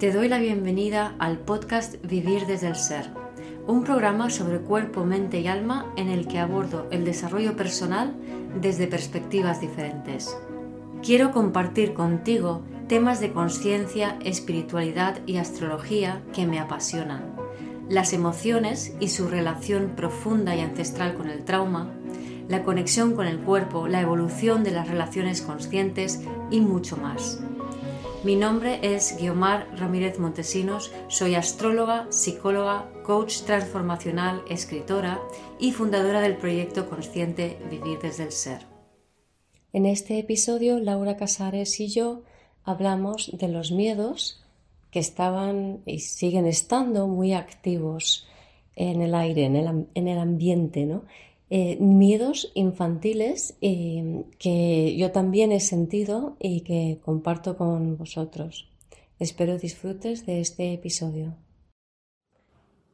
Te doy la bienvenida al podcast Vivir desde el Ser, un programa sobre cuerpo, mente y alma en el que abordo el desarrollo personal desde perspectivas diferentes. Quiero compartir contigo temas de conciencia, espiritualidad y astrología que me apasionan, las emociones y su relación profunda y ancestral con el trauma, la conexión con el cuerpo, la evolución de las relaciones conscientes y mucho más. Mi nombre es Guiomar Ramírez Montesinos, soy astróloga, psicóloga, coach transformacional, escritora y fundadora del proyecto consciente Vivir desde el Ser. En este episodio, Laura Casares y yo hablamos de los miedos que estaban y siguen estando muy activos en el aire, en el, en el ambiente, ¿no? Eh, miedos infantiles eh, que yo también he sentido y que comparto con vosotros. Espero disfrutes de este episodio.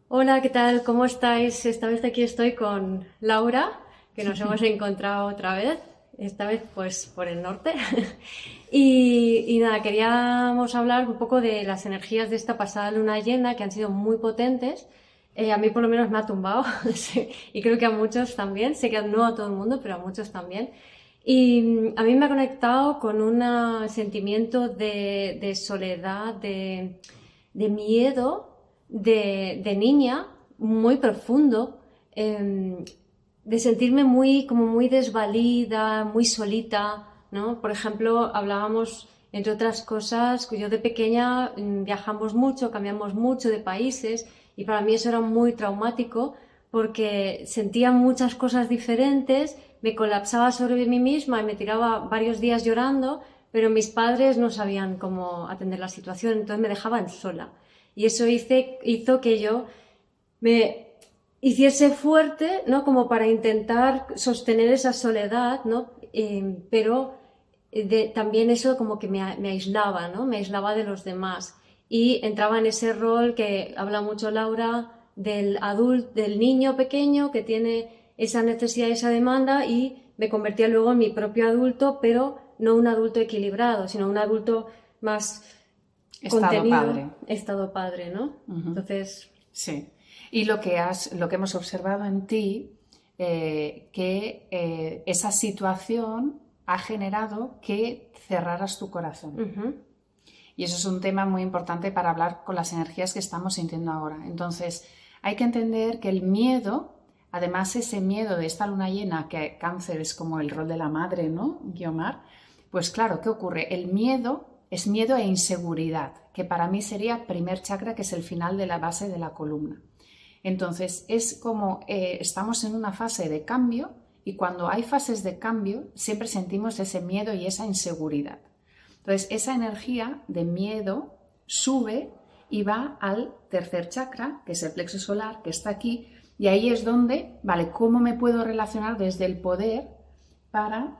Hola, ¿qué tal? ¿Cómo estáis? Esta vez aquí estoy con Laura, que nos hemos encontrado otra vez, esta vez pues por el norte. y, y, nada, queríamos hablar un poco de las energías de esta pasada luna llena que han sido muy potentes eh, a mí por lo menos me ha tumbado y creo que a muchos también, sé que no a todo el mundo, pero a muchos también. Y mm, a mí me ha conectado con un sentimiento de, soledad, de, miedo de, niña muy profundo, em, de sentirme muy, como muy desvalida, muy solita, ¿no? Por ejemplo, hablábamos, entre otras cosas, yo de pequeña mm, viajamos mucho, cambiamos mucho de países y para mí eso era muy traumático porque sentía muchas cosas diferentes, me colapsaba sobre mí misma y me tiraba varios días llorando, pero mis padres no sabían cómo atender la situación, entonces me dejaban sola. Y eso hizo que yo me hiciese fuerte, ¿no? Como para intentar sostener esa soledad, ¿no? Eh, pero también eso como que me aislaba, ¿no? Me aislaba de los demás y entraba en ese rol que habla mucho Laura del adulto, del niño pequeño que tiene esa necesidad, esa demanda y me convertía luego en mi propio adulto, pero no un adulto equilibrado, sino un adulto más estado padre. Estado padre, ¿no? Entonces. Sí. Y lo que has, lo que hemos observado en ti, eh, que eh, esa situación ha generado que cerraras tu corazón. Y eso es un tema muy importante para hablar con las energías que estamos sintiendo ahora. Entonces, hay que entender que el miedo, además ese miedo de esta luna llena, que cáncer es como el rol de la madre, ¿no? Guiomar, pues claro, ¿qué ocurre? El miedo es miedo e inseguridad, que para mí sería primer chakra, que es el final de la base de la columna. Entonces, es como eh, estamos en una fase de cambio y cuando hay fases de cambio siempre sentimos ese miedo y esa inseguridad. Entonces, esa energía de miedo sube y va al tercer chakra, que es el plexo solar, que está aquí, y ahí es donde, vale, ¿cómo me puedo relacionar desde el poder para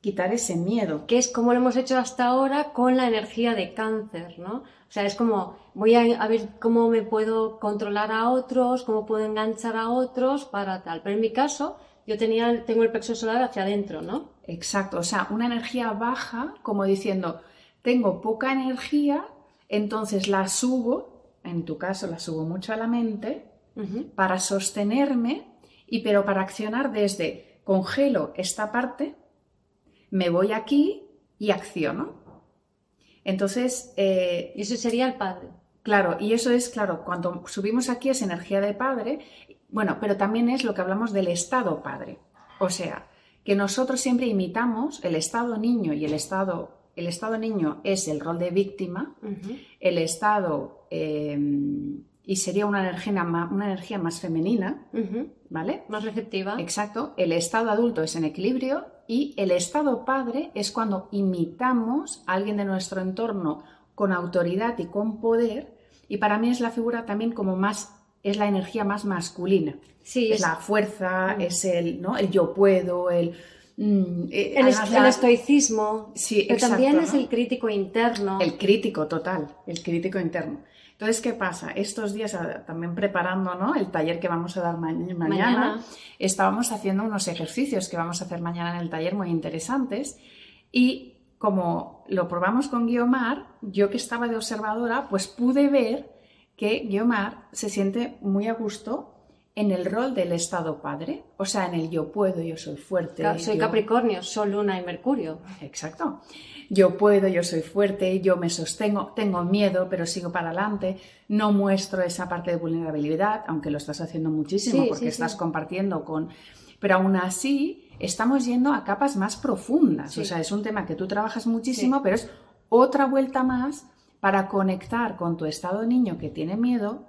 quitar ese miedo? Que es como lo hemos hecho hasta ahora con la energía de cáncer, ¿no? O sea, es como, voy a, ver cómo me puedo controlar a otros, cómo puedo enganchar a otros para tal. Pero en mi caso, yo tenía, tengo el plexo solar hacia adentro, ¿no? Exacto, o sea, una energía baja, como diciendo, tengo poca energía, entonces la subo, en tu caso la subo mucho a la mente, para sostenerme, y pero para accionar desde congelo esta parte, me voy aquí y acciono. Entonces... Eh, eso sería el padre. Claro, y eso es, claro, cuando subimos aquí es energía de padre bueno, pero también es lo que hablamos del estado padre. O sea, que nosotros siempre imitamos el estado niño y el estado, el estado niño es el rol de víctima, el estado, em, y sería una energía, una energía más femenina, ¿vale? Más receptiva. Exacto. El estado adulto es en equilibrio y el estado padre es cuando imitamos a alguien de nuestro entorno con autoridad y con poder. Y para mí es la figura también como más es la energía más masculina. Sí, es, la fuerza, mm. es el, ¿no? el yo puedo, el... Mm, eh, el, estoicismo, sí, pero también es el crítico interno. El crítico total, el crítico interno. Entonces, ¿qué pasa? Estos días, ah, también preparando ¿no? el taller que vamos a dar mañana, estábamos haciendo unos ejercicios que vamos a hacer mañana en el taller muy interesantes y como lo probamos con Guiomar, yo que estaba de observadora, pues pude ver que Guiomar se siente muy a gusto en el rol del estado padre, o sea, en el yo puedo, yo soy fuerte. soy Capricornio, Sol, Luna y Mercurio. Exacto. Yo puedo, yo soy fuerte, yo me sostengo, tengo miedo, pero sigo para adelante, no muestro esa parte de vulnerabilidad, aunque lo estás haciendo muchísimo porque estás compartiendo con... Pero aún así, estamos yendo a capas más profundas. O sea, es un tema que tú trabajas muchísimo, pero es otra vuelta más para conectar con tu estado niño que tiene miedo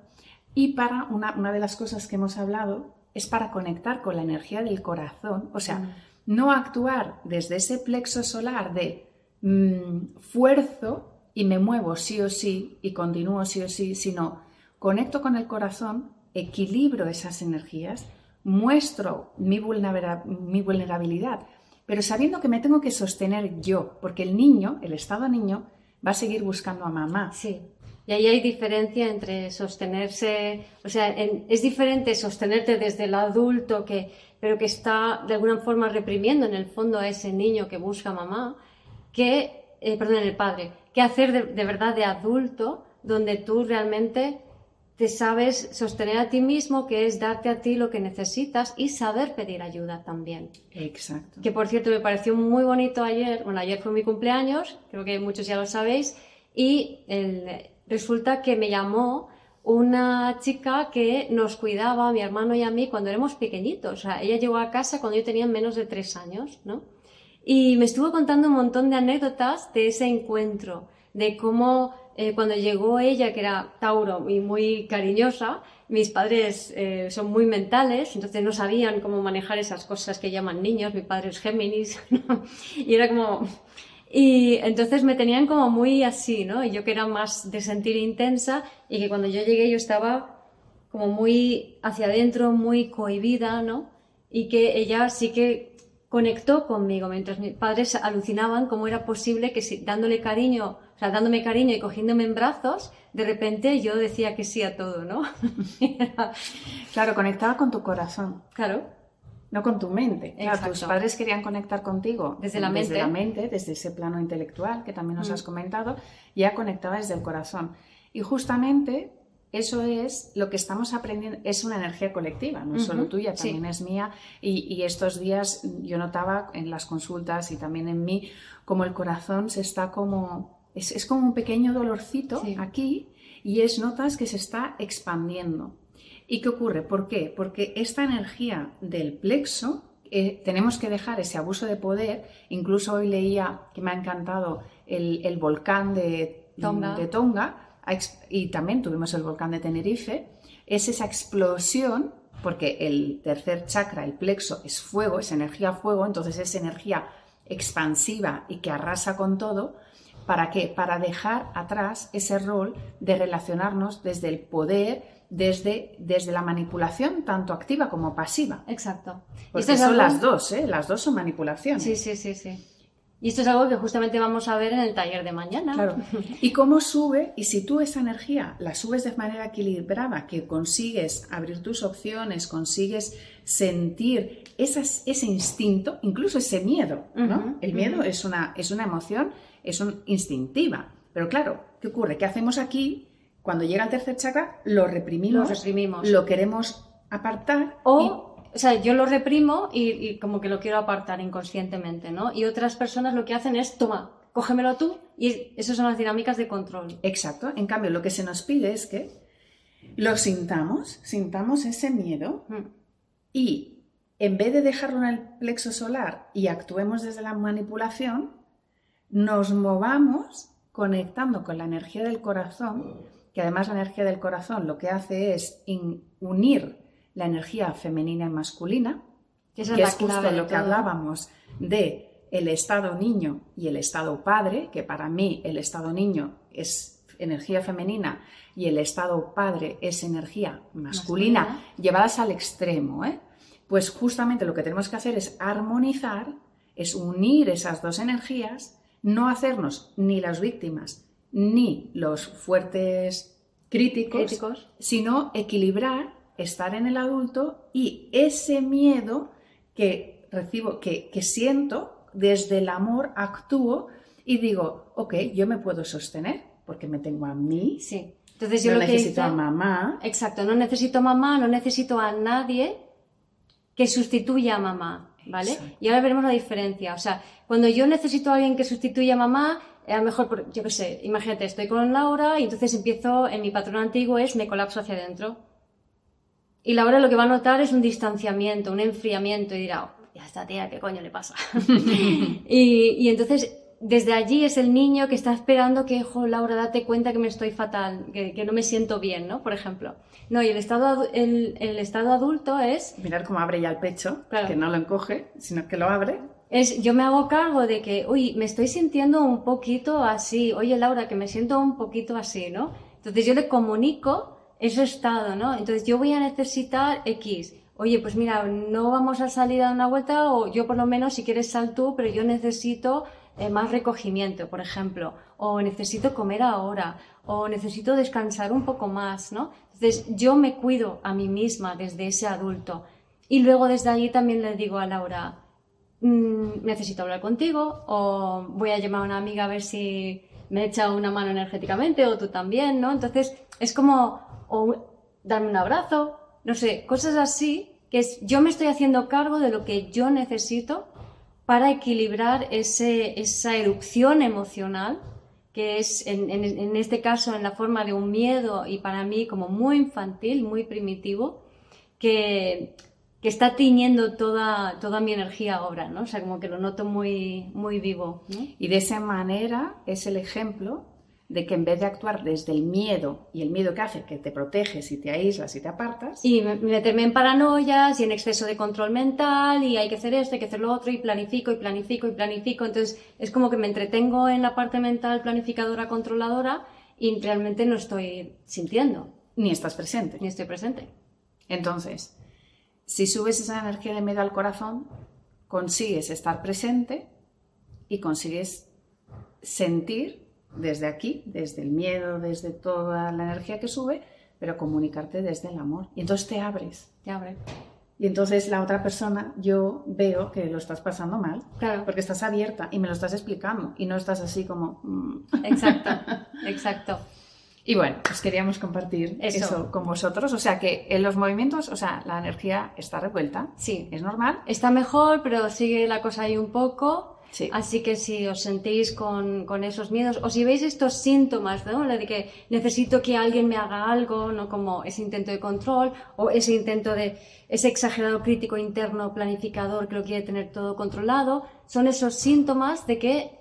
y para una, de las cosas que hemos hablado es para conectar con la energía del corazón, o sea, mm. no actuar desde ese plexo solar de mm, fuerzo y me muevo sí o sí y continúo sí o sí, sino conecto con el corazón, equilibro esas energías, muestro mi, mi vulnerabilidad, pero sabiendo que me tengo que sostener yo, porque el niño, el estado niño, va a seguir buscando a mamá. Sí. Y ahí hay diferencia entre sostenerse, o sea, es diferente sostenerte desde el adulto que, pero que está de alguna forma reprimiendo en el fondo a ese niño que busca mamá, que, eh, perdón, el padre, que hacer de, verdad de adulto donde tú realmente te sabes sostener a ti mismo, que es darte a ti lo que necesitas y saber pedir ayuda también. Exacto. Que por cierto me pareció muy bonito ayer, bueno, ayer fue mi cumpleaños, creo que muchos ya lo sabéis, y el, resulta que me llamó una chica que nos cuidaba, a mi hermano y a mí, cuando éramos pequeñitos. O sea, ella llegó a casa cuando yo tenía menos de tres años, ¿no? Y me estuvo contando un montón de anécdotas de ese encuentro, de cómo eh, cuando llegó ella, que era Tauro y muy cariñosa, mis padres eh, son muy mentales, entonces no sabían cómo manejar esas cosas que llaman niños, mi padre es Géminis, y era como, y entonces me tenían como muy así, ¿no? Y yo que era más de sentir intensa y que cuando yo llegué yo estaba como muy hacia adentro, muy cohibida, ¿no? Y que ella sí que conectó conmigo, mientras mis padres alucinaban cómo era posible que si, dándole cariño, o sea, dándome cariño y cogiéndome en brazos, de repente yo decía que sí a todo, ¿no? claro, conectaba con tu corazón. Claro no con tu mente. Claro, tus padres querían conectar contigo desde la mente, desde, la mente, desde ese plano intelectual que también nos has comentado, ya conectaba desde el corazón. Y justamente eso es lo que estamos aprendiendo, es una energía colectiva, no es solo tuya, también es mía. Y, estos días yo notaba en las consultas y también en mí como el corazón se está como, es, como un pequeño dolorcito aquí y es notas que se está expandiendo. ¿Y qué ocurre? ¿Por qué? Porque esta energía del plexo, eh, tenemos que dejar ese abuso de poder. Incluso hoy leía que me ha encantado el, volcán de Tonga. de Tonga y también tuvimos el volcán de Tenerife. Es esa explosión, porque el tercer chakra, el plexo, es fuego, es energía fuego, entonces es energía expansiva y que arrasa con todo. ¿Para qué? Para dejar atrás ese rol de relacionarnos desde el poder desde, desde la manipulación, tanto activa como pasiva. Exacto. Porque son las dos, ¿eh? Las dos son manipulaciones. Sí, sí, sí, sí. Y esto es algo que justamente vamos a ver en el taller de mañana. Claro. Y cómo sube, y si tú esa energía la subes de manera equilibrada, que consigues abrir tus opciones, consigues sentir ese instinto, incluso ese miedo, ¿no? el miedo es, una, es una emoción, es un instintiva. Pero claro, ¿qué ocurre? ¿Qué hacemos aquí? Cuando llega el tercer chakra, lo reprimimos, lo, reprimimos. lo queremos apartar. O, o sea, yo lo reprimo y, como que lo quiero apartar inconscientemente, ¿no? Y otras personas lo que hacen es, toma, cógemelo tú, y esas son las dinámicas de control. Exacto. En cambio, lo que se nos pide es que lo sintamos, sintamos ese miedo mm. y en vez de dejarlo en el plexo solar y actuemos desde la manipulación, nos movamos conectando con la energía del corazón que además la energía del corazón lo que hace es unir la energía femenina y masculina, que es, justo lo que hablábamos de el estado niño y el estado padre, que para mí el estado niño es energía femenina y el estado padre es energía masculina, llevadas al extremo. ¿eh? Pues justamente lo que tenemos que hacer es armonizar, es unir esas dos energías, no hacernos ni las víctimas ni los fuertes críticos, sino equilibrar, estar en el adulto y ese miedo que recibo, que, siento, desde el amor actúo y digo, ok, yo me puedo sostener porque me tengo a mí. Sí. Entonces yo no lo que necesito hice- a mamá. Exacto, no necesito mamá, no necesito a nadie que sustituya a mamá, ¿vale? Exacto. Y ahora veremos la diferencia. O sea, cuando yo necesito a alguien que sustituya a mamá, a lo mejor, yo qué sé, imagínate, estoy con Laura y entonces empiezo, en mi patrón antiguo es me colapso hacia adentro. Y Laura lo que va a notar es un distanciamiento, un enfriamiento y dirá, "Oh, ya esta tía, ¿qué coño le pasa? y, y entonces, desde allí es el niño que está esperando que, jo, Laura, date cuenta que me estoy fatal, que, que no me siento bien, ¿no? Por ejemplo. No, y el estado, el, el estado adulto es, Mirar cómo abre ya el pecho, Claro. que no lo encoge, sino que lo abre. es, yo me hago cargo de que, uy, me estoy sintiendo un poquito así, oye, Laura, que me siento un poquito así, ¿no? Entonces yo le comunico ese estado, ¿no? Entonces yo voy a necesitar X. Oye, pues mira, no vamos a salir a una vuelta o yo por lo menos, si quieres sal tú, pero yo necesito eh, más recogimiento, por ejemplo, o necesito comer ahora, o necesito descansar un poco más, ¿no? Entonces yo me cuido a mí misma desde ese adulto. Y luego desde allí también le digo a Laura, "Mm, necesito hablar contigo o voy a llamar a una amiga a ver si me echa una mano energéticamente o tú también, ¿no? Entonces es como o darme un abrazo, no sé, cosas así que es yo me estoy haciendo cargo de lo que yo necesito para equilibrar ese, esa erupción emocional que es en, en- en este caso en la forma de un miedo y para mí como muy infantil, muy primitivo, que, que está tiñendo toda, toda mi energía ahora, ¿no? O sea, como que lo noto muy, muy vivo, ¿no? Y de esa manera es el ejemplo de que en vez de actuar desde el miedo, y el miedo que hace que te proteges y te aíslas y te apartas, Y me- meterme en paranoias y en exceso de control mental y hay que hacer esto, hay que hacer lo otro y planifico y planifico y planifico. Entonces es como que me entretengo en la parte mental planificadora, controladora y realmente no estoy sintiendo ni estás presente. ni estoy presente. Entonces, si subes esa energía de miedo al corazón, consigues estar presente y consigues sentir desde aquí, desde el miedo, desde toda la energía que sube, pero comunicarte desde el amor. Y entonces te abres. Ya abre. Y entonces la otra persona, yo veo que lo estás pasando mal, Claro. porque estás abierta y me lo estás explicando y no estás así como... mm. Exacto, exacto. Y bueno, pues queríamos compartir Eso. eso. con vosotros. O sea que en los movimientos, o sea, la energía está revuelta, Sí. es normal. Está mejor, pero sigue la cosa ahí un poco. Sí. Así que si os sentís con, con esos miedos, o si veis estos síntomas, ¿no? La de que necesito que alguien me haga algo, ¿no? Como ese intento de control, o ese intento de, ese exagerado crítico interno planificador que lo quiere tener todo controlado, son esos síntomas de que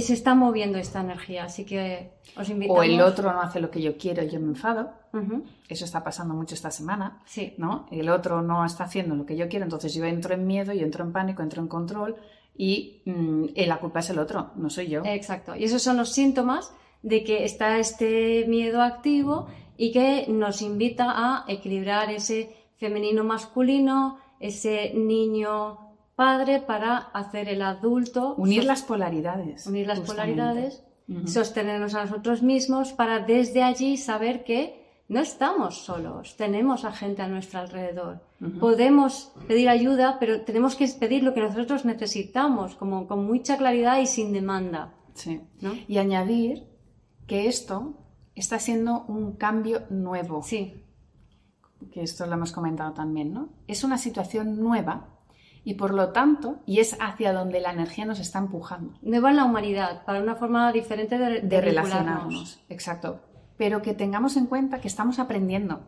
se está moviendo esta energía. Así que os invitamos. O el otro no hace lo que yo quiero y yo me enfado. Ujú, Eso está pasando mucho esta semana, Sí. ¿no? El otro no está haciendo lo que yo quiero, entonces yo entro en miedo, yo entro en pánico, entro en control y mm, eh, la culpa es el otro, no soy yo. Exacto. Y esos son los síntomas de que está este miedo activo y que nos invita a equilibrar ese femenino masculino, ese niño padre para hacer el adulto. Unir las polaridades. unir las justamente. polaridades, sostenernos a nosotros mismos para desde allí saber que no estamos solos, tenemos a gente a nuestro alrededor. Podemos pedir ayuda, pero tenemos que pedir lo que nosotros necesitamos, como con mucha claridad y sin demanda. Sí. ¿no? Y añadir que esto está siendo un cambio nuevo. Sí, que esto lo hemos comentado también, ¿no? Es una situación nueva y por lo tanto, y es hacia donde la energía nos está empujando nueva en la humanidad, para una forma diferente de, de relacionarnos. Exacto. Pero que tengamos en cuenta que estamos aprendiendo.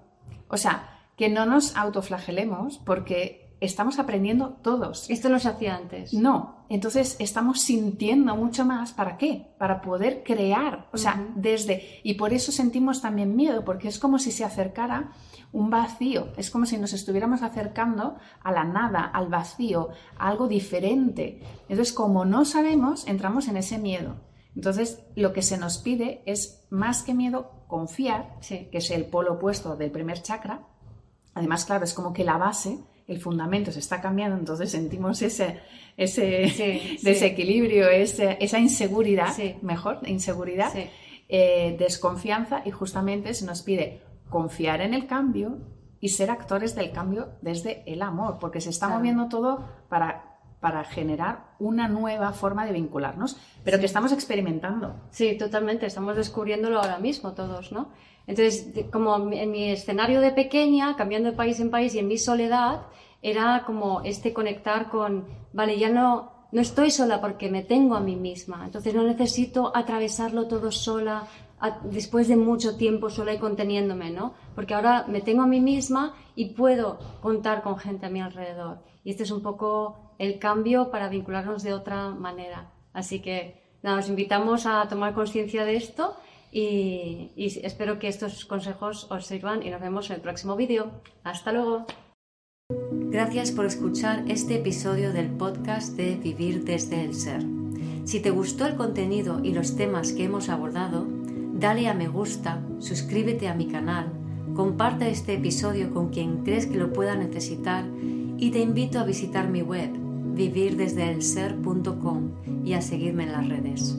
O sea, que no nos autoflagelemos porque estamos aprendiendo todos. Esto no se hacía antes. No, entonces estamos sintiendo mucho más. ¿Para qué? Para poder crear. O sea, desde. Y por eso sentimos también miedo, porque es como si se acercara un vacío. Es como si nos estuviéramos acercando a la nada, al vacío, a algo diferente. Entonces, como no sabemos, entramos en ese miedo. Entonces, lo que se nos pide es más que miedo, confiar, Sí. que es el polo opuesto del primer chakra. Además, claro, es como que la base, el fundamento se está cambiando, entonces sentimos ese, ese Sí, sí. desequilibrio, ese- esa inseguridad, mejor, inseguridad, eh, desconfianza y justamente se nos pide confiar en el cambio y ser actores del cambio desde el amor, porque se está Claro. moviendo todo para para generar una nueva forma de vincularnos, pero que estamos experimentando. Sí, totalmente, estamos descubriéndolo ahora mismo todos, ¿no? Entonces, como en mi escenario de pequeña, cambiando de país en país y en mi soledad, era como este conectar con, vale, ya no, no estoy sola porque me tengo a mí misma, entonces no necesito atravesarlo todo sola, después de mucho tiempo sola y conteniéndome, ¿no? Porque ahora me tengo a mí misma y puedo contar con gente a mi alrededor. Y este es un poco el cambio para vincularnos de otra manera. Así que nada, os invitamos a tomar conciencia de esto y, y espero que estos consejos os sirvan y nos vemos en el próximo vídeo. Hasta luego. Gracias por escuchar este episodio del podcast de Vivir desde el Ser. Si te gustó el contenido y los temas que hemos abordado, dale a me gusta, suscríbete a mi canal, comparte este episodio con quien crees que lo pueda necesitar y te invito a visitar mi web vivirdesdeelser.com y a seguirme en las redes.